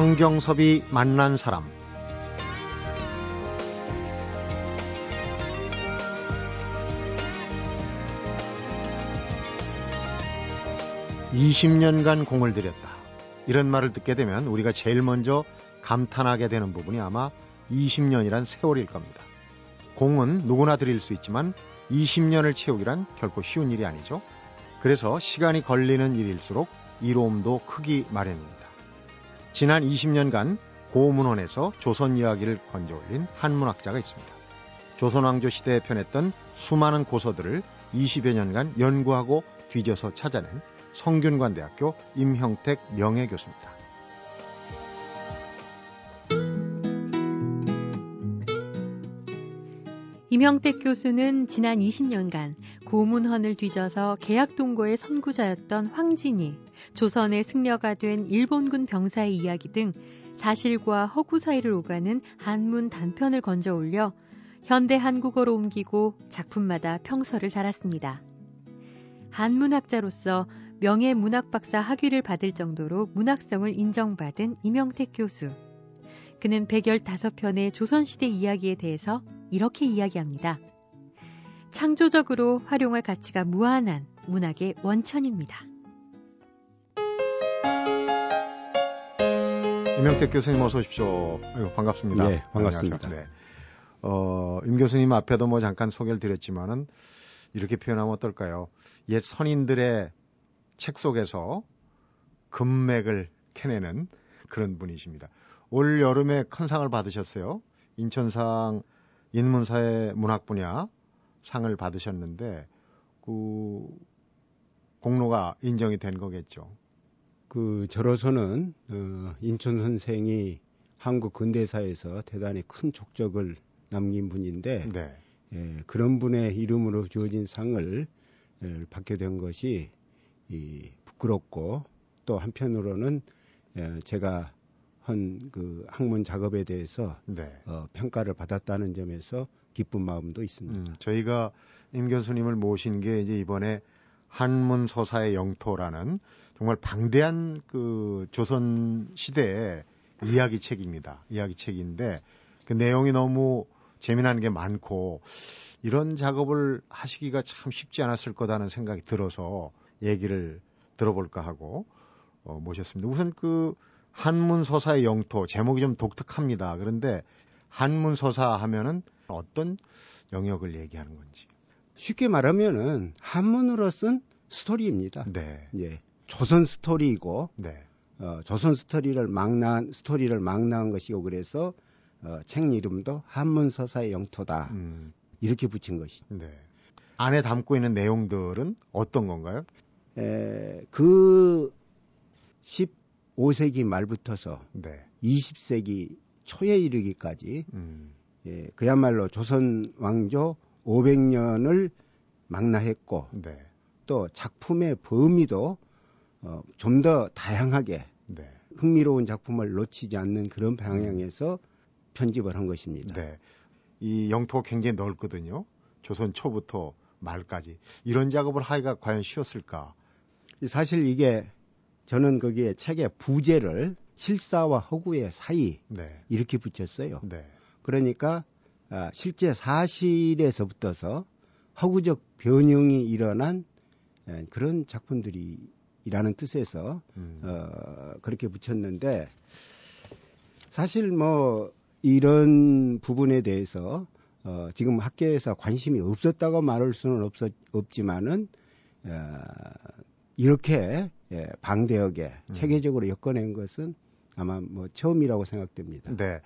성경섭이 만난 사람 20년간 공을 들였다. 이런 말을 듣게 되면 우리가 제일 먼저 감탄하게 되는 부분이 아마 20년이란 세월일 겁니다. 공은 누구나 들일 수 있지만 20년을 채우기란 결코 쉬운 일이 아니죠. 그래서 시간이 걸리는 일일수록 이로움도 크기 마련입니다. 지난 20년간 고문원에서 조선 이야기를 건져 올린 한문학자가 있습니다. 조선왕조 시대에 편했던 수많은 고서들을 20여 년간 연구하고 뒤져서 찾아낸 성균관대학교 임형택 명예교수입니다. 임형택 교수는 지난 20년간 고문헌을 뒤져서 계약동고의 선구자였던 황진이, 조선의 승려가 된 일본군 병사의 이야기 등 사실과 허구 사이를 오가는 한문 단편을 건져 올려 현대 한국어로 옮기고 작품마다 평서를 달았습니다. 한문학자로서 명예 문학박사 학위를 받을 정도로 문학성을 인정받은 임영택 교수. 그는 115편의 조선시대 이야기에 대해서 이렇게 이야기합니다. 창조적으로 활용할 가치가 무한한 문학의 원천입니다. 임영택 교수님 어서 오십시오. 아유, 반갑습니다. 네, 반갑습니다. 네. 어, 임 교수님 앞에도 뭐 잠깐 소개를 드렸지만은 이렇게 표현하면 어떨까요? 옛 선인들의 책 속에서 금맥을 캐내는 그런 분이십니다. 올 여름에 큰 상을 받으셨어요. 인천상 인문사회 문학 분야 상을 받으셨는데 그 공로가 인정이 된 거겠죠. 그 저로서는 어, 인천 선생이 한국 근대사에서 대단히 큰 족적을 남긴 분인데 네. 예, 그런 분의 이름으로 주어진 상을 예, 받게 된 것이 이, 부끄럽고 또 한편으로는 예, 제가 한 그 학문 작업에 대해서 네. 어, 평가를 받았다는 점에서 기쁜 마음도 있습니다. 음, 저희가 임 교수님을 모신 게 이제 이번에 한문 서사의 영토라는 정말 방대한 그 조선 시대의 이야기 책입니다. 이야기 책인데 그 내용이 너무 재미난 게 많고 이런 작업을 하시기가 참 쉽지 않았을 거다는 생각이 들어서 얘기를 들어볼까 하고 어, 모셨습니다. 우선 그 한문 서사의 영토 제목이 좀 독특합니다. 그런데 한문 서사 하면은 어떤 영역을 얘기하는 건지 쉽게 말하면은 한문으로 쓴 스토리입니다. 네. 예. 조선 스토리이고 네. 어, 조선 스토리를 망라한 스토리를 망라한 것이고 그래서 어, 책 이름도 한문 서사의 영토다. 음. 이렇게 붙인 것이. 네. 안에 담고 있는 내용들은 어떤 건가요? 에, 그 15세기 말부터서 네. 20세기 초에 이르기까지 음. 예, 그야말로 조선 왕조 500년을 망라했고 네. 또 작품의 범위도 어, 좀 더 다양하게 네. 흥미로운 작품을 놓치지 않는 그런 방향에서 편집을 한 것입니다. 네. 이 영토가 굉장히 넓거든요. 조선 초부터 말까지. 이런 작업을 하기가 과연 쉬웠을까? 사실 이게 저는 거기에 책의 부제를 실사와 허구의 사이 네. 이렇게 붙였어요. 네. 그러니까 아, 실제 사실에서부터서 허구적 변형이 일어난 에, 그런 작품들이 라는 뜻에서 음. 어, 그렇게 붙였는데 사실 뭐 이런 부분에 대해서 어, 지금 학계에서 관심이 없었다고 말할 수는 없었, 없지만은 어, 이렇게 예, 방대하게 음. 체계적으로 엮어낸 것은 아마 뭐 처음이라고 생각됩니다. 네.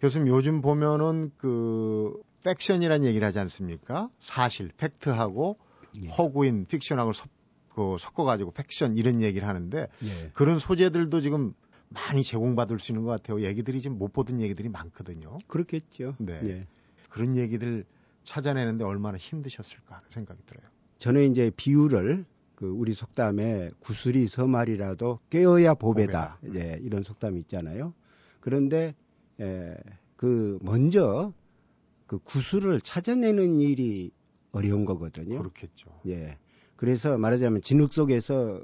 교수님 요즘 보면은 그 팩션이라는 얘기를 하지 않습니까? 사실 팩트하고 예. 허구인 픽션하고 섞, 그, 섞어가지고 팩션 이런 얘기를 하는데 예. 그런 소재들도 지금 많이 제공받을 수 있는 것 같아요. 얘기들이 지금 못 보던 얘기들이 많거든요. 그렇겠죠. 네. 예. 그런 얘기들 찾아내는데 얼마나 힘드셨을까 생각이 들어요. 저는 이제 비유를 그 우리 속담에 구슬이 서말이라도 깨어야 보배다. 보배다. 예, 이런 속담이 있잖아요. 그런데 예, 그 먼저 그 구슬을 찾아내는 일이 어려운 거거든요. 그렇겠죠. 예. 그래서 말하자면 진흙 속에서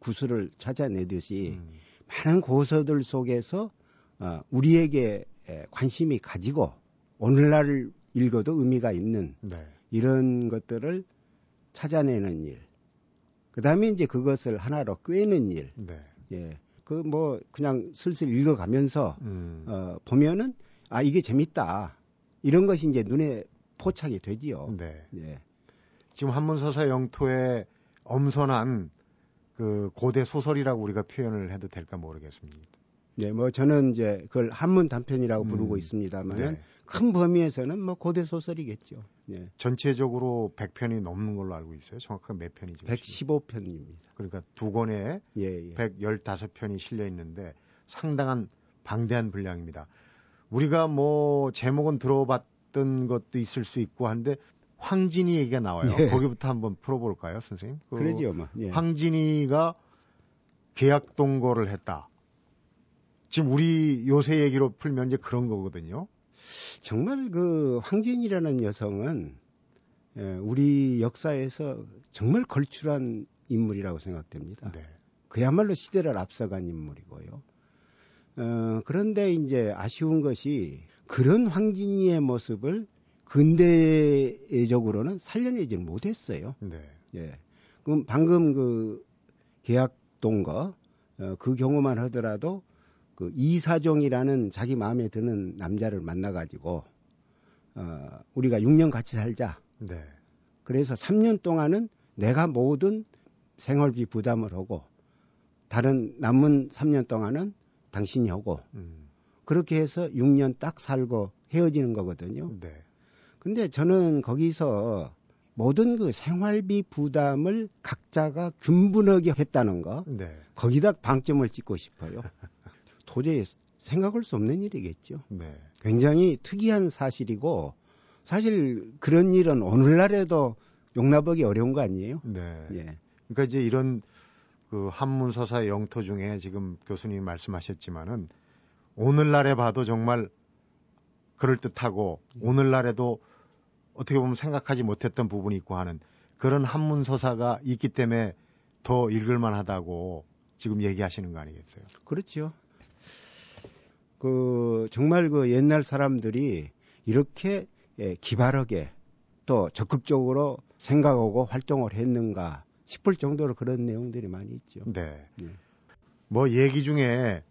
구슬을 찾아내듯이 음. 많은 고서들 속에서 어, 우리에게 관심이 가지고 오늘날 읽어도 의미가 있는 네. 이런 것들을 찾아내는 일. 그 다음에 이제 그것을 하나로 꿰는 일. 네. 예. 그 뭐 그냥 슬슬 읽어가면서 음. 어, 보면은 아 이게 재밌다. 이런 것이 이제 눈에 포착이 되지요. 네. 예. 지금 한문서사 영토에 엄선한 그 고대 소설이라고 우리가 표현을 해도 될까 모르겠습니다. 네, 뭐 저는 이제 그걸 한문 단편이라고 음, 부르고 있습니다만은 네. 큰 범위에서는 뭐 고대 소설이겠죠. 네. 전체적으로 100편이 넘는 걸로 알고 있어요. 정확하게 몇 편이죠? 115편입니다. 그러니까 두 권에 예, 예. 115편이 실려 있는데 상당한 방대한 분량입니다. 우리가 뭐 제목은 들어봤던 것도 있을 수 있고 한데 황진이 얘기가 나와요. 예. 거기부터 한번 풀어볼까요, 선생님? 그 그러지요, 뭐. 예. 황진이가 계약 동거를 했다. 지금 우리 요새 얘기로 풀면 이제 그런 거거든요. 정말 그 황진이라는 여성은 예, 우리 역사에서 정말 걸출한 인물이라고 생각됩니다. 네. 그야말로 시대를 앞서간 인물이고요. 어, 그런데 이제 아쉬운 것이 그런 황진이의 모습을 근대적으로는 살려내지 못했어요. 네. 예. 그럼 방금 그 계약 동거 어, 그 경우만 하더라도 그 이사종이라는 자기 마음에 드는 남자를 만나가지고 어, 우리가 6년 같이 살자. 네. 그래서 3년 동안은 내가 모든 생활비 부담을 하고 다른 남은 3년 동안은 당신이 하고 음. 그렇게 해서 6년 딱 살고 헤어지는 거거든요. 네. 근데 저는 거기서 모든 그 생활비 부담을 각자가 균분하게 했다는 거 네. 거기다 방점을 찍고 싶어요. 도저히 생각할 수 없는 일이겠죠. 네. 굉장히 특이한 사실이고 사실 그런 일은 오늘날에도 용납하기 어려운 거 아니에요? 네. 예. 그러니까 이제 이런 그 한문 서사의 영토 중에 지금 교수님이 말씀하셨지만은 오늘날에 봐도 정말 그럴 듯하고 오늘날에도 어떻게 보면 생각하지 못했던 부분이 있고 하는 그런 한문 서사가 있기 때문에 더 읽을만 하다고 지금 얘기하시는 거 아니겠어요? 그렇죠. 그 정말 그 옛날 사람들이 이렇게 예, 기발하게 또 적극적으로 생각하고 활동을 했는가 싶을 정도로 그런 내용들이 많이 있죠. 네. 네. 뭐 얘기 중에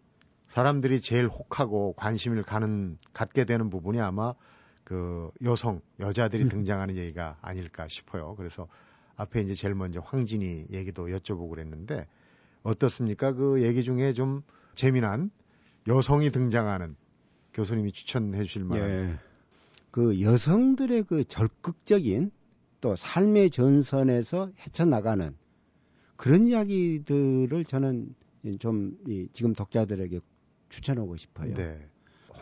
사람들이 제일 혹하고 관심을 가는 갖게 되는 부분이 아마 그 여성 여자들이 음. 등장하는 얘기가 아닐까 싶어요. 그래서 앞에 이제 제일 먼저 황진이 얘기도 여쭤보고 그랬는데 어떻습니까? 그 얘기 중에 좀 재미난 여성이 등장하는 교수님이 추천해 주실 만한 예. 그 여성들의 그 적극적인 또 삶의 전선에서 헤쳐나가는 그런 이야기들을 저는 좀 지금 독자들에게 추천하고 싶어요. 네.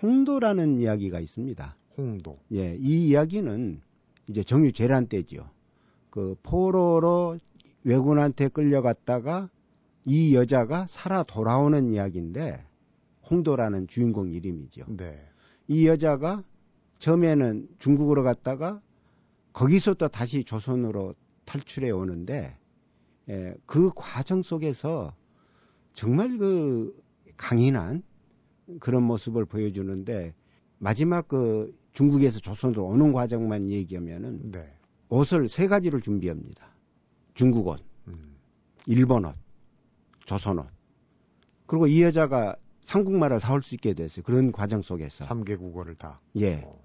홍도라는 이야기가 있습니다. 홍도. 예, 이 이야기는 이제 정유 재란 때지요. 그 포로로 왜군한테 끌려갔다가 이 여자가 살아 돌아오는 이야기인데 홍도라는 주인공 이름이죠. 네. 이 여자가 처음에는 중국으로 갔다가 거기서 또 다시 조선으로 탈출해 오는데 예, 그 과정 속에서 정말 그 강인한 그런 모습을 보여주는데 마지막 그 중국에서 조선으로 오는 과정만 얘기하면은 네. 옷을 세 가지를 준비합니다. 중국 옷, 음. 일본 옷, 조선 옷. 그리고 이 여자가 한국말을 사올 수 있게 됐어요. 그런 과정 속에서. 3개 국어를 다. 예. 어.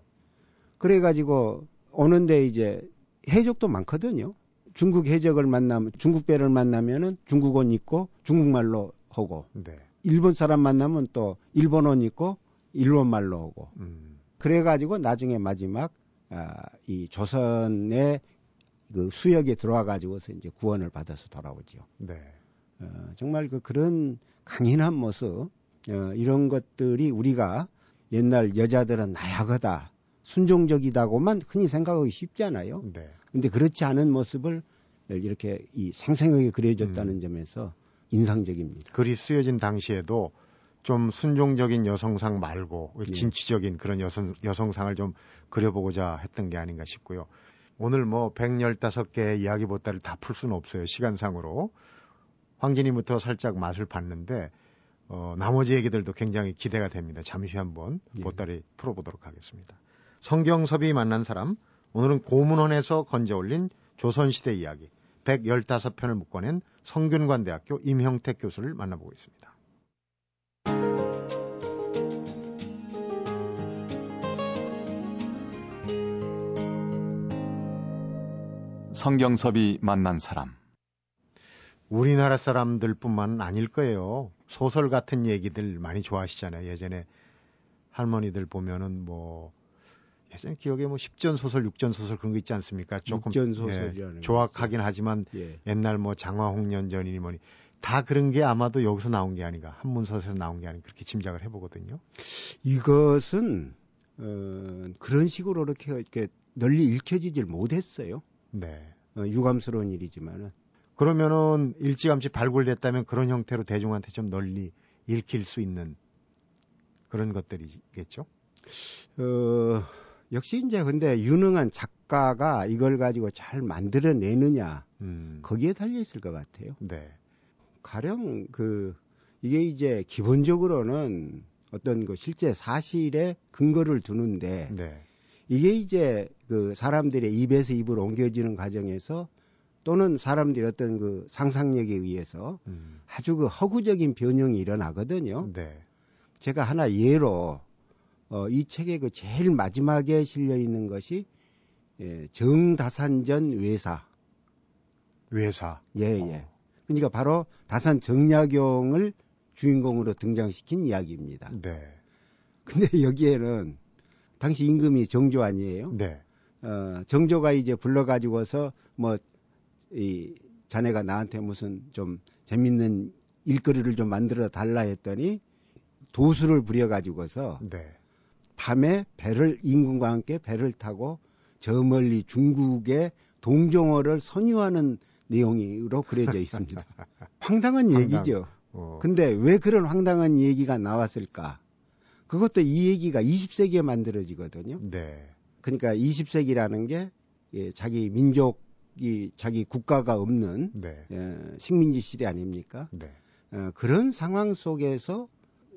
그래가지고 오는데 이제 해적도 많거든요. 중국 해적을 만나면 중국 배를 만나면은 중국 옷 입고 중국말로 하고 네. 일본 사람 만나면 또 일본 옷 입고 일본말로 하고 음. 그래가지고 나중에 마지막 아, 이 조선의 그 수역에 들어와 가지고서 이제 구원을 받아서 돌아오죠. 네. 어, 정말 그 그런 강인한 모습 어, 이런 것들이 우리가 옛날 여자들은 나약하다, 순종적이다고만 흔히 생각하기 쉽잖아요. 네. 근데 그렇지 않은 모습을 이렇게 이 생생하게 그려졌다는 음. 점에서 인상적입니다. 글이 쓰여진 당시에도 좀 순종적인 여성상 말고 네. 진취적인 그런 여성, 여성상을 좀 그려보고자 했던 게 아닌가 싶고요. 오늘 뭐 115개의 이야기 보따리를 다 풀 수는 없어요. 시간상으로. 황진이부터 살짝 맛을 봤는데 어, 나머지 얘기들도 굉장히 기대가 됩니다. 잠시 한번 예. 보따리 풀어보도록 하겠습니다. 성경섭이 만난 사람, 오늘은 고문원에서 건져 올린 조선시대 이야기 115편을 묶어낸 성균관대학교 임형택 교수를 만나보고 있습니다. 성경섭이 만난 사람 우리나라 사람들뿐만 아닐 거예요. 소설 같은 얘기들 많이 좋아하시잖아요. 예전에 할머니들 보면은 뭐 예전 기억에 뭐 10전 소설, 6전 소설 그런 거 있지 않습니까? 조금 예, 조악하긴 하지만 예. 옛날 뭐 장화홍련전이니 뭐니 다 그런 게 아마도 여기서 나온 게 아닌가 한문서에서 나온 게 아닌가 그렇게 짐작을 해보거든요. 이것은 어, 그런 식으로 이렇게 이렇게 널리 읽혀지질 못했어요. 네. 어, 유감스러운 일이지만은 그러면은 일찌감치 발굴됐다면 그런 형태로 대중한테 좀 널리 읽힐 수 있는 그런 것들이겠죠? 어, 역시 이제 근데 유능한 작가가 이걸 가지고 잘 만들어내느냐, 음. 거기에 달려 있을 것 같아요. 네. 가령 그, 이게 이제 기본적으로는 어떤 그 실제 사실에 근거를 두는데, 네. 이게 이제 그 사람들의 입에서 입으로 옮겨지는 과정에서 또는 사람들이 어떤 그 상상력에 의해서 음. 아주 그 허구적인 변형이 일어나거든요. 네. 제가 하나 예로 어, 이 책의 그 제일 마지막에 실려 있는 것이 예, 정다산전 외사. 외사. 예, 예. 어. 그러니까 바로 다산 정약용을 주인공으로 등장시킨 이야기입니다. 네. 근데 여기에는 당시 임금이 정조 아니에요? 네. 어, 정조가 이제 불러가지고서 뭐 이 자네가 나한테 무슨 좀 재밌는 일거리를 좀 만들어 달라 했더니 도수를 부려가지고서 네. 밤에 배를 임금과 함께 배를 타고 저 멀리 중국의 동종어를 선유하는 내용으로 그려져 있습니다. 황당한 얘기죠. 어. 근데 왜 그런 황당한 얘기가 나왔을까? 그것도 이 얘기가 20세기에 만들어지거든요. 네. 그러니까 20세기라는 게 예, 자기 민족 이 자기 국가가 없는 네. 예, 식민지 시대 아닙니까? 네. 어, 그런 상황 속에서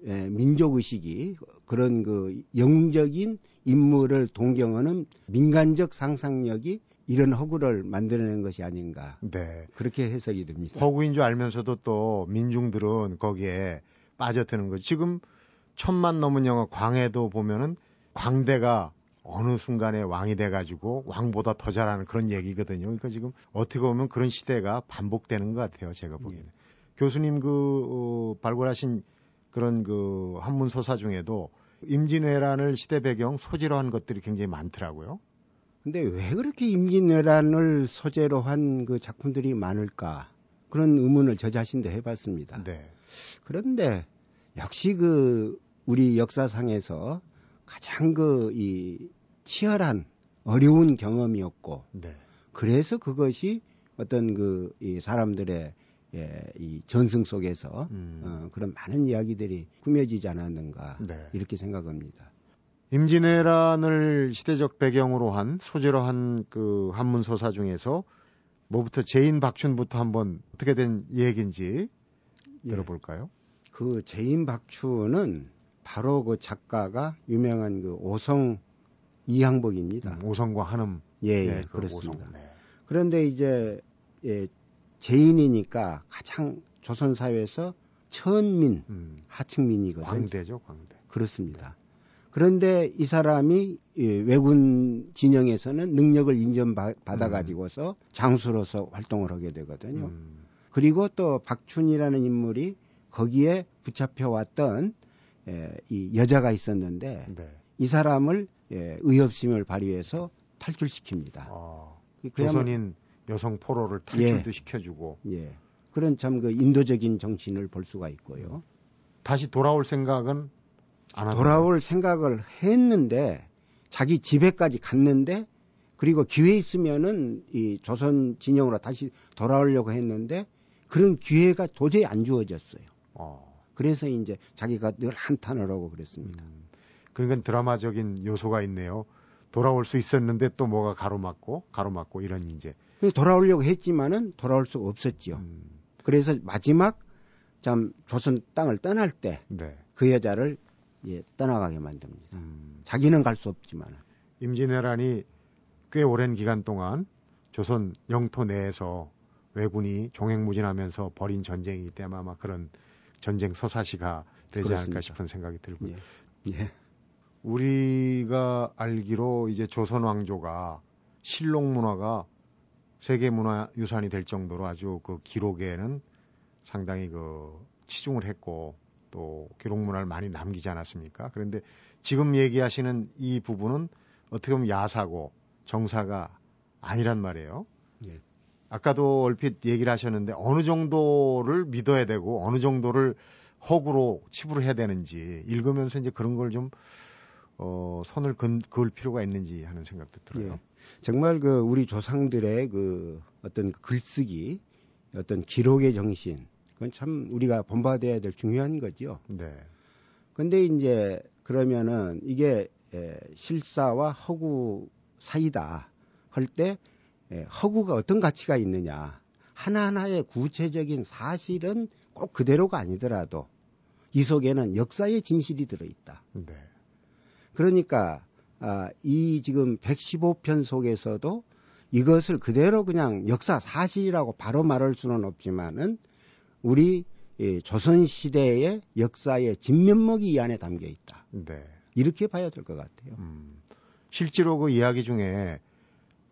예, 민족 의식이 그런 그 영적인 인물을 동경하는 민간적 상상력이 이런 허구를 만들어낸 것이 아닌가. 네. 그렇게 해석이 됩니다. 허구인 줄 알면서도 또 민중들은 거기에 빠져드는 거죠. 지금 천만 넘은 영화 광해도 보면은 광대가 어느 순간에 왕이 돼가지고 왕보다 더 잘하는 그런 얘기거든요. 그러니까 지금 어떻게 보면 그런 시대가 반복되는 것 같아요. 제가 보기에는. 음. 교수님 그 어, 발굴하신 그런 그 한문 서사 중에도 임진왜란을 시대 배경 소재로 한 것들이 굉장히 많더라고요. 근데 왜 그렇게 임진왜란을 소재로 한 그 작품들이 많을까? 그런 의문을 저 자신도 해봤습니다. 네. 그런데 역시 그 우리 역사상에서 가장 그 이 치열한 어려운 경험이었고 네. 그래서 그것이 어떤 그 이 사람들의 예, 이 전승 속에서 음. 어, 그런 많은 이야기들이 꾸며지지 않았는가 네. 이렇게 생각합니다. 임진왜란을 시대적 배경으로 한 소재로 한 그 한문 서사 중에서 뭐부터 재인 박춘부터 한번 어떻게 된 얘기인지 예. 들어볼까요? 그 재인 박춘은 바로 그 작가가 유명한 그 오성 이항복입니다. 음, 오성과 한음. 예, 예 네, 그렇습니다. 네. 그런데 이제 예, 제인이니까 가장 조선 사회에서 천민, 음. 하층민이거든요. 광대죠, 광대. 그렇습니다. 그런데 이 사람이 예, 왜군 진영에서는 능력을 인정받아 가지고서 음. 장수로서 활동을 하게 되거든요. 음. 그리고 또 박춘이라는 인물이 거기에 붙잡혀 왔던 예, 이 여자가 있었는데 네. 이 사람을 예, 의협심을 발휘해서 탈출시킵니다. 아, 조선인 여성 포로를 탈출도 예, 시켜주고. 예. 그런 참 그 인도적인 정신을 볼 수가 있고요. 다시 돌아올 생각은 안 돌아올 생각을 했는데 자기 집에까지 갔는데 그리고 기회 있으면은 이 조선 진영으로 다시 돌아오려고 했는데 그런 기회가 도저히 안 주어졌어요. 어. 그래서 이제 자기가 늘 한탄을 하고 그랬습니다. 음. 그러니까 드라마적인 요소가 있네요. 돌아올 수 있었는데 또 뭐가 가로막고 가로막고 이런 이제 돌아오려고 했지만은 돌아올 수가 없었죠. 음. 그래서 마지막 참 조선 땅을 떠날 때그 네. 그 여자를 예, 떠나가게 만듭니다. 음. 자기는 갈 수 없지만 임진왜란이 꽤 오랜 기간 동안 조선 영토 내에서 왜군이 종횡무진하면서 벌인 전쟁이기 때문에 아마 그런 전쟁 서사시가 되지 그렇습니다. 않을까 싶은 생각이 들고요. 예. 예. 우리가 알기로 이제 조선 왕조가 실록 문화가 세계 문화 유산이 될 정도로 아주 그 기록에는 상당히 그 치중을 했고 또 기록 문화를 많이 남기지 않았습니까? 그런데 지금 얘기하시는 이 부분은 어떻게 보면 야사고 정사가 아니란 말이에요. 예. 아까도 얼핏 얘기를 하셨는데 어느 정도를 믿어야 되고 어느 정도를 허구로 치부를 해야 되는지 읽으면서 이제 그런 걸 좀 어, 선을 근, 그을 필요가 있는지 하는 생각도 들어요. 예. 정말 그 우리 조상들의 그 어떤 글쓰기, 어떤 기록의 정신, 그건 참 우리가 본받아야 될 중요한 거죠. 네. 근데 이제 그러면은 이게 에, 실사와 허구 사이다 할 때 허구가 어떤 가치가 있느냐 하나하나의 구체적인 사실은 꼭 그대로가 아니더라도 이 속에는 역사의 진실이 들어있다. 네. 그러니까 아, 이 지금 115편 속에서도 이것을 그대로 그냥 역사 사실이라고 바로 말할 수는 없지만은 우리 예, 조선 시대의 역사의 진면목이 이 안에 담겨 있다. 네. 이렇게 봐야 될 것 같아요. 음, 실제로 그 이야기 중에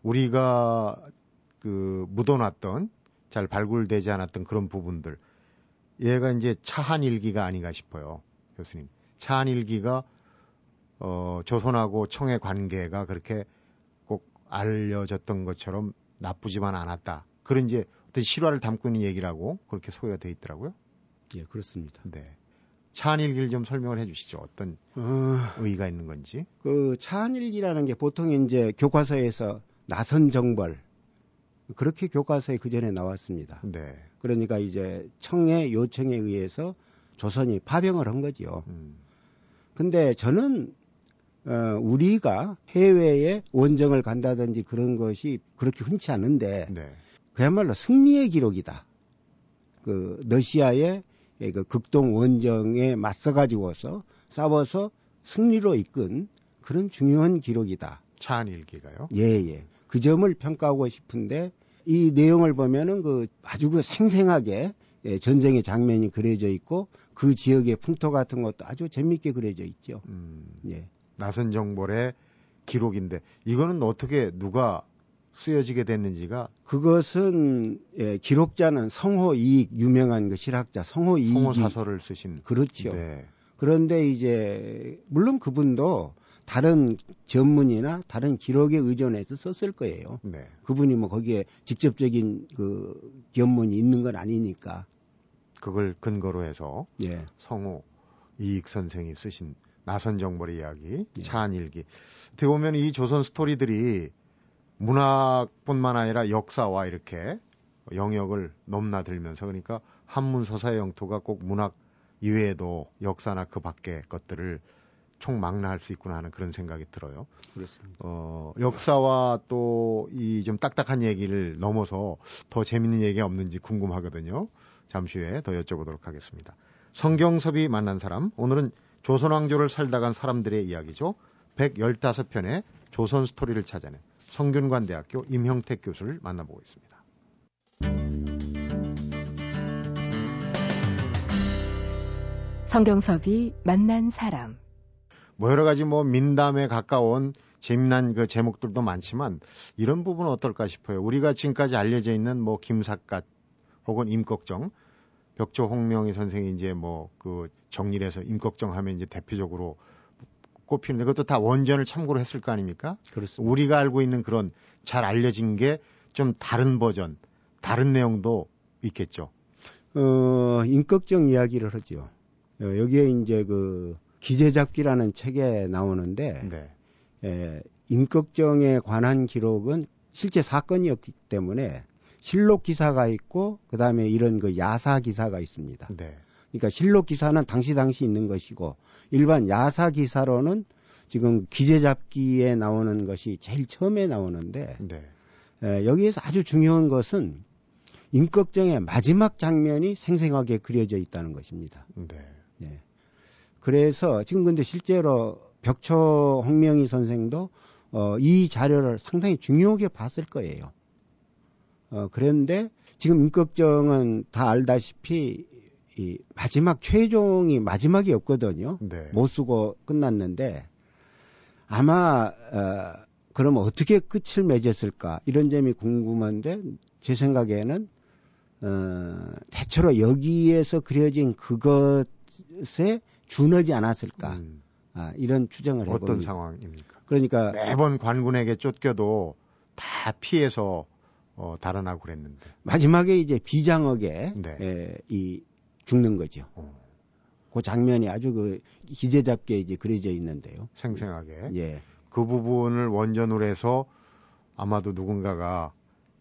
우리가 그 묻어놨던 잘 발굴되지 않았던 그런 부분들 얘가 이제 차한 일기가 아닌가 싶어요, 교수님. 차한 일기가 어, 조선하고 청의 관계가 그렇게 꼭 알려졌던 것처럼 나쁘지만 않았다. 그런 이제 어떤 실화를 담고 있는 얘기라고 그렇게 소개가 돼 있더라고요. 예, 그렇습니다. 네. 차한일기를 좀 설명을 해 주시죠. 어떤 어, 의의가 있는 건지. 그 차한일기라는 게 보통 이제 교과서에서 나선 정벌 그렇게 교과서에 그 전에 나왔습니다. 네. 그러니까 이제 청의 요청에 의해서 조선이 파병을 한 거지요. 음. 근데 저는 어, 우리가 해외에 원정을 간다든지 그런 것이 그렇게 흔치 않은데 네. 그야말로 승리의 기록이다. 그 러시아의 그 극동 원정에 맞서 가지고서 싸워서 승리로 이끈 그런 중요한 기록이다. 차한일기가요? 예, 예. 그 점을 평가하고 싶은데 이 내용을 보면은 그 아주 그 생생하게 예, 전쟁의 장면이 그려져 있고 그 지역의 풍토 같은 것도 아주 재밌게 그려져 있죠. 음, 예. 나선 정벌의 기록인데 이거는 어떻게 누가 쓰여지게 됐는지가 그것은 예, 기록자는 성호 이익 유명한 그 실학자 성호 이익 성호 사설을 쓰신 그렇죠. 네. 그런데 이제 물론 그분도 다른 전문이나 다른 기록에 의존해서 썼을 거예요. 네. 그분이 뭐 거기에 직접적인 그 견문이 있는 건 아니니까. 그걸 근거로 해서 예. 성호 이익 선생이 쓰신 나선 정벌의 이야기, 예. 차한일기. 어떻게 보면 이 조선 스토리들이 문학뿐만 아니라 역사와 이렇게 영역을 넘나들면서 그러니까 한문 서사의 영토가 꼭 문학 이외에도 역사나 그 밖의 것들을 총망라할 수 있구나 하는 그런 생각이 들어요. 그렇습니다. 어, 역사와 또 이 좀 딱딱한 얘기를 넘어서 더 재밌는 얘기가 없는지 궁금하거든요. 잠시 후에 더 여쭤보도록 하겠습니다. 성경섭이 만난 사람, 오늘은 조선왕조를 살다간 사람들의 이야기죠. 115편의 조선 스토리를 찾아낸 성균관대학교 임형택 교수를 만나보고 있습니다. 성경섭이 만난 사람. 뭐 여러 가지 뭐 민담에 가까운 재미난 그 제목들도 많지만 이런 부분은 어떨까 싶어요. 우리가 지금까지 알려져 있는 뭐 김삿갓 혹은 임꺽정 벽조 홍명희 선생이 이제 뭐 그 정리해서 임꺽정 하면 이제 대표적으로 꼽히는데 그것도 다 원전을 참고로 했을 거 아닙니까? 그렇습니다. 우리가 알고 있는 그런 잘 알려진 게 좀 다른 버전, 다른 내용도 있겠죠. 어, 인격적 이야기를 하죠. 어, 여기에 이제 그 기재잡기라는 책에 나오는데 네. 에, 임꺽정에 관한 기록은 실제 사건이었기 때문에 실록 기사가 있고 그다음에 이런 그 야사 기사가 있습니다. 네. 그러니까 실록 기사는 당시 당시 있는 것이고 일반 야사 기사로는 지금 기재잡기에 나오는 것이 제일 처음에 나오는데 네. 에, 여기에서 아주 중요한 것은 임꺽정의 마지막 장면이 생생하게 그려져 있다는 것입니다. 네. 네. 그래서 지금 근데 실제로 벽초 홍명희 선생도 어, 이 자료를 상당히 중요하게 봤을 거예요. 어, 그런데 지금 임꺽정은 다 알다시피 이 마지막 최종이 마지막이 없거든요. 네. 못 쓰고 끝났는데 아마 어, 그럼 어떻게 끝을 맺었을까 이런 점이 궁금한데 제 생각에는 어, 대체로 여기에서 그려진 그것에 준하지 않았을까 음. 아, 이런 추정을 해봅니다. 어떤 상황입니까? 그러니까 매번 관군에게 쫓겨도 다 피해서 어, 달아나고 그랬는데 마지막에 이제 비장하게 네. 에, 이 죽는 거죠. 어. 그 장면이 아주 그 기재잡게 이제 그려져 있는데요. 생생하게. 예. 그 부분을 원전으로 해서 아마도 누군가가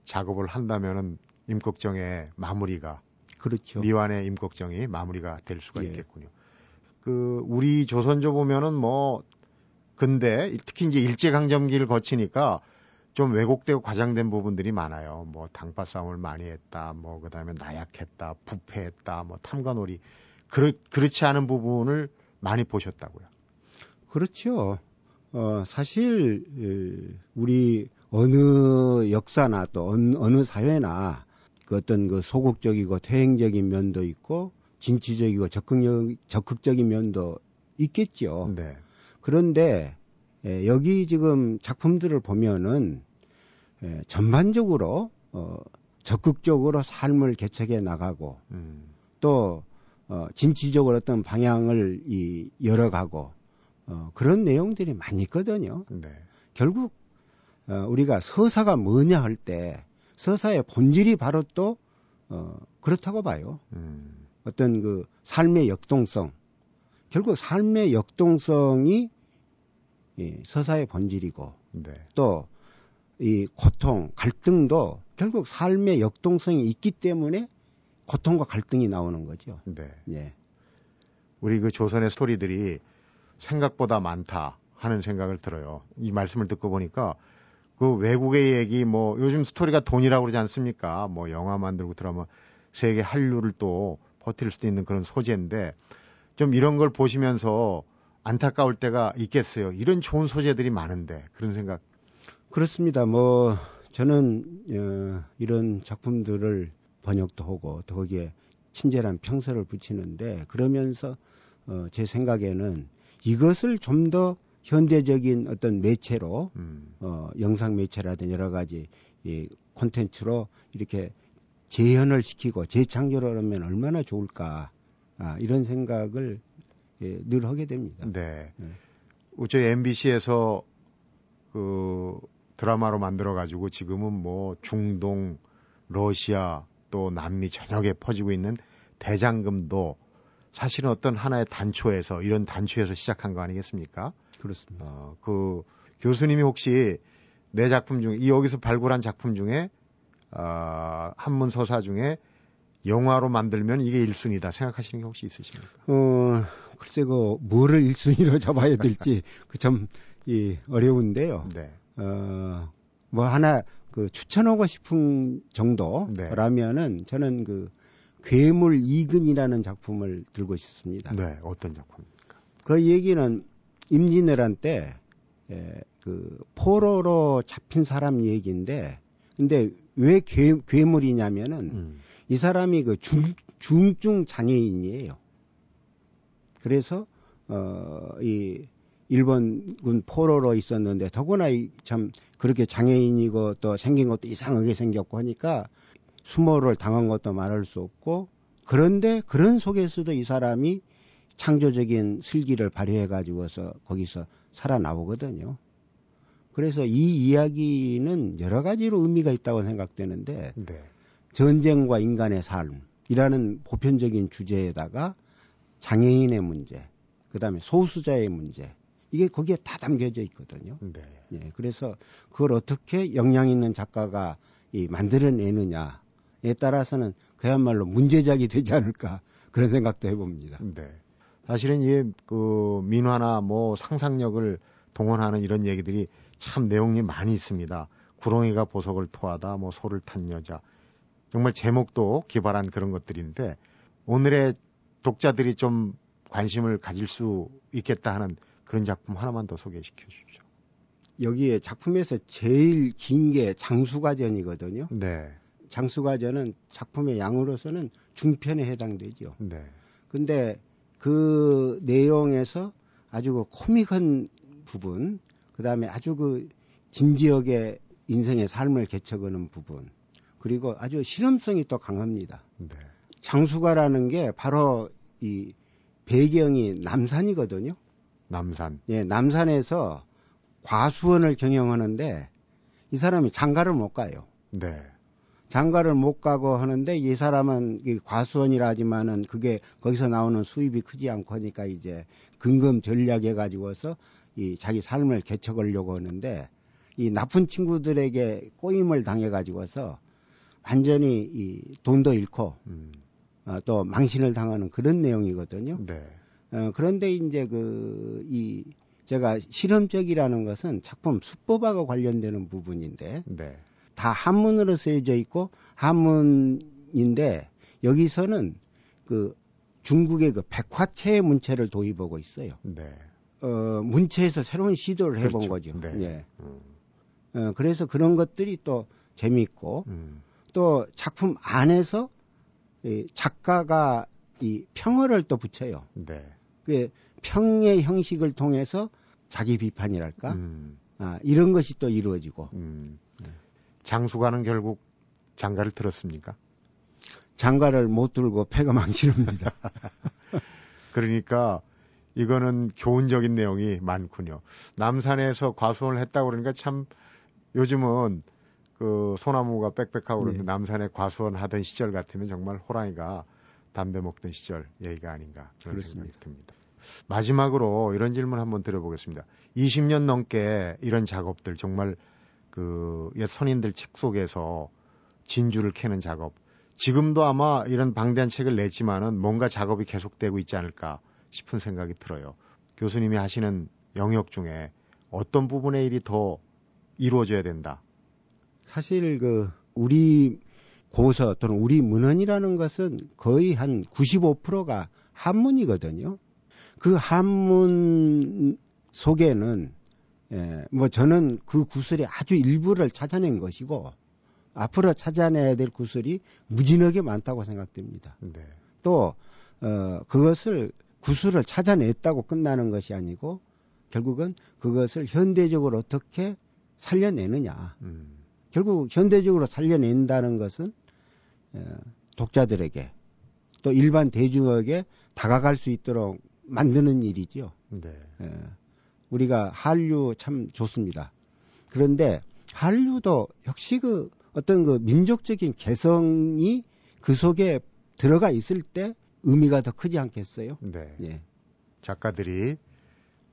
작업을 한다면은 임꺽정의 마무리가 그렇죠. 미완의 임꺽정이 마무리가 될 수가 예. 있겠군요. 그 우리 조선조 보면은 뭐 근데 특히 이제 일제 강점기를 거치니까 좀 왜곡되고 과장된 부분들이 많아요. 뭐 당파 싸움을 많이 했다, 뭐 그다음에 나약했다, 부패했다, 뭐 탐관오리 그렇 그렇지 않은 부분을 많이 보셨다고요. 그렇죠. 어 사실 우리 어느 역사나 또 어느, 어느 사회나 그 어떤 그 소극적이고 퇴행적인 면도 있고 진취적이고 적극적, 적극적인 면도 있겠죠. 네. 그런데 예, 여기 지금 작품들을 보면은 예, 전반적으로 어, 적극적으로 삶을 개척해 나가고 음. 또 어, 진취적으로 어떤 방향을 이, 열어가고 어, 그런 내용들이 많이 있거든요. 네. 결국 어, 우리가 서사가 뭐냐 할 때 서사의 본질이 바로 또 어, 그렇다고 봐요. 음. 어떤 그 삶의 역동성 결국 삶의 역동성이 이 서사의 본질이고 네. 또이 고통 갈등도 결국 삶의 역동성이 있기 때문에 고통과 갈등이 나오는 거죠. 네. 예. 우리 그 조선의 스토리들이 생각보다 많다 하는 생각을 들어요. 이 말씀을 듣고 보니까 그 외국의 얘기 뭐 요즘 스토리가 돈이라고 그러지 않습니까? 뭐 영화 만들고 드라마 세계 한류를 또 퍼뜨릴 수도 있는 그런 소재인데 좀 이런 걸 보시면서 안타까울 때가 있겠어요. 이런 좋은 소재들이 많은데 그런 생각. 그렇습니다. 뭐 저는 어, 이런 작품들을 번역도 하고 또 거기에 친절한 평서를 붙이는데 그러면서 어, 제 생각에는 이것을 좀 더 현대적인 어떤 매체로 음. 어, 영상 매체라든 여러 가지 이 콘텐츠로 이렇게 재현을 시키고 재창조를 하면 얼마나 좋을까 아, 이런 생각을 예, 늘 하게 됩니다. 네. 네. 저희 MBC에서 그 드라마로 만들어 가지고 지금은 뭐 중동, 러시아 또 남미 전역에 퍼지고 있는 대장금도 사실은 어떤 하나의 단초에서 이런 단초에서 시작한 거 아니겠습니까? 그렇습니다. 어, 그 교수님이 혹시 내 작품 중에 이 여기서 발굴한 작품 중에 어, 한문 서사 중에 영화로 만들면 이게 1순위다 생각하시는 게 혹시 있으십니까? 어, 글쎄 그 뭐를 1순위로 잡아야 될지 그 참 이 어려운데요. 네. 어, 뭐 하나 그 추천하고 싶은 정도라면은 네. 저는 그 괴물 이근이라는 작품을 들고 있습니다. 네, 어떤 작품입니까? 그 얘기는 임진왜란 때 예, 그 포로로 잡힌 사람 얘기인데 근데 왜 괴, 괴물이냐면은 음. 이 사람이 그 중, 중증 장애인이에요. 그래서 어이 일본군 포로로 있었는데 더구나 참 그렇게 장애인이고 또 생긴 것도 이상하게 생겼고 하니까 수모를 당한 것도 말할 수 없고 그런데 그런 속에서도 이 사람이 창조적인 슬기를 발휘해 가지고서 거기서 살아나오거든요. 그래서 이 이야기는 여러 가지로 의미가 있다고 생각되는데 네. 전쟁과 인간의 삶이라는 보편적인 주제에다가 장애인의 문제, 그다음에 소수자의 문제 이게 거기에 다 담겨져 있거든요. 네. 예, 그래서 그걸 어떻게 역량 있는 작가가 이 만들어내느냐에 따라서는 그야말로 문제작이 되지 않을까 그런 생각도 해봅니다. 네. 사실은 이게 그 민화나 뭐 상상력을 동원하는 이런 얘기들이 참 내용이 많이 있습니다. 구렁이가 보석을 토하다, 뭐 소를 탄 여자. 정말 제목도 기발한 그런 것들인데 오늘의 독자들이 좀 관심을 가질 수 있겠다 하는 그런 작품 하나만 더 소개시켜 주십시오. 여기에 작품에서 제일 긴 게 장수가전이거든요. 네. 장수가전은 작품의 양으로서는 중편에 해당되죠. 네. 근데 그 내용에서 아주 그 코믹한 부분, 그 다음에 아주 그 진지하게 인생의 삶을 개척하는 부분, 그리고 아주 실험성이 또 강합니다. 네. 장수가라는 게 바로 이 배경이 남산이거든요. 남산. 예, 남산에서 과수원을 경영하는데 이 사람이 장가를 못 가요. 네. 장가를 못 가고 하는데 이 사람은 과수원이라 하지만은 그게 거기서 나오는 수입이 크지 않고 하니까 이제 근검 전략해 가지고서 이 자기 삶을 개척하려고 하는데 이 나쁜 친구들에게 꼬임을 당해 가지고서 완전히 이 돈도 잃고 음. 어, 또 망신을 당하는 그런 내용이거든요. 네. 어, 그런데 이제 그 이 제가 실험적이라는 것은 작품 수법하고 관련되는 부분인데 네. 다 한문으로 쓰여져 있고 한문인데 여기서는 그 중국의 그 백화체 문체를 도입하고 있어요. 네. 어, 문체에서 새로운 시도를 해본 그렇죠. 거죠. 네. 예. 음. 어, 그래서 그런 것들이 또 재미있고 음. 또 작품 안에서 이 작가가 이 평어를 또 붙여요. 네. 그 평의 형식을 통해서 자기 비판이랄까 음. 아, 이런 것이 또 이루어지고 음. 네. 장수가는 결국 장가를 들었습니까? 장가를 못 들고 패가 망치릅니다. 그러니까 이거는 교훈적인 내용이 많군요. 남산에서 과수원을 했다고 그러니까 참 요즘은 그 소나무가 빽빽하고 그런데 네. 남산에 과수원 하던 시절 같으면 정말 호랑이가 담배 먹던 시절 얘기가 아닌가 그런 그렇습니다. 생각이 듭니다. 마지막으로 이런 질문 한번 드려보겠습니다. 20년 넘게 이런 작업들 정말 그 옛 선인들 책 속에서 진주를 캐는 작업. 지금도 아마 이런 방대한 책을 냈지만은 뭔가 작업이 계속되고 있지 않을까 싶은 생각이 들어요. 교수님이 하시는 영역 중에 어떤 부분의 일이 더 이루어져야 된다. 사실 그 우리 고서 또는 우리 문헌이라는 것은 거의 한 95%가 한문이거든요. 그 한문 속에는 예, 뭐 저는 그 구슬의 아주 일부를 찾아낸 것이고 앞으로 찾아내야 될 구슬이 무진하게 많다고 생각됩니다. 네. 또 어, 그것을 구슬을 찾아냈다고 끝나는 것이 아니고 결국은 그것을 현대적으로 어떻게 살려내느냐. 음. 결국 현대적으로 살려낸다는 것은 어, 독자들에게 또 일반 대중에게 다가갈 수 있도록 만드는 일이죠. 네. 예. 우리가 한류 참 좋습니다. 그런데 한류도 역시 그 어떤 그 민족적인 개성이 그 속에 들어가 있을 때 의미가 더 크지 않겠어요? 네. 예. 작가들이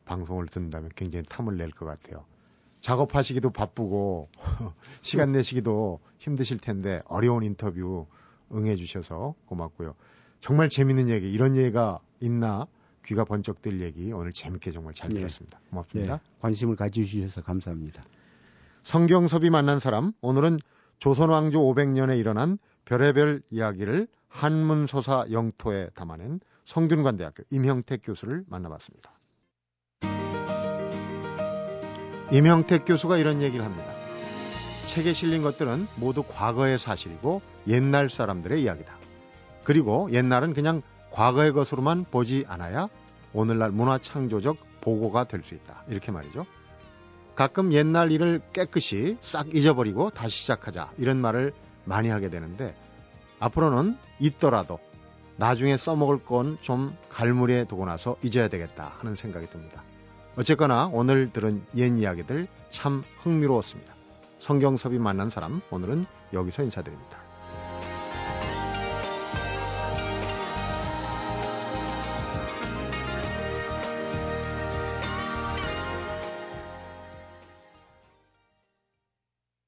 방송을 듣는다면 굉장히 탐을 낼 것 같아요. 작업하시기도 바쁘고 시간 내시기도 힘드실 텐데 어려운 인터뷰 응해 주셔서 고맙고요. 정말 재밌는 얘기 이런 얘기가 있나 귀가 번쩍 뜰 얘기 오늘 재밌게 정말 잘 네. 들었습니다. 고맙습니다. 네. 관심을 가져주셔서 감사합니다. 성경섭이 만난 사람 오늘은 조선 왕조 500년에 일어난 별의별 이야기를 한문소사 영토에 담아낸 성균관대학교 임형택 교수를 만나봤습니다. 임형택 교수가 이런 얘기를 합니다. 책에 실린 것들은 모두 과거의 사실이고 옛날 사람들의 이야기다. 그리고 옛날은 그냥 과거의 것으로만 보지 않아야 오늘날 문화 창조적 보고가 될 수 있다. 이렇게 말이죠. 가끔 옛날 일을 깨끗이 싹 잊어버리고 다시 시작하자. 이런 말을 많이 하게 되는데 앞으로는 있더라도 나중에 써먹을 건 좀 갈무리에 두고 나서 잊어야 되겠다 하는 생각이 듭니다. 어쨌거나 오늘 들은 옛 이야기들 참 흥미로웠습니다. 성경섭이 만난 사람 오늘은 여기서 인사드립니다.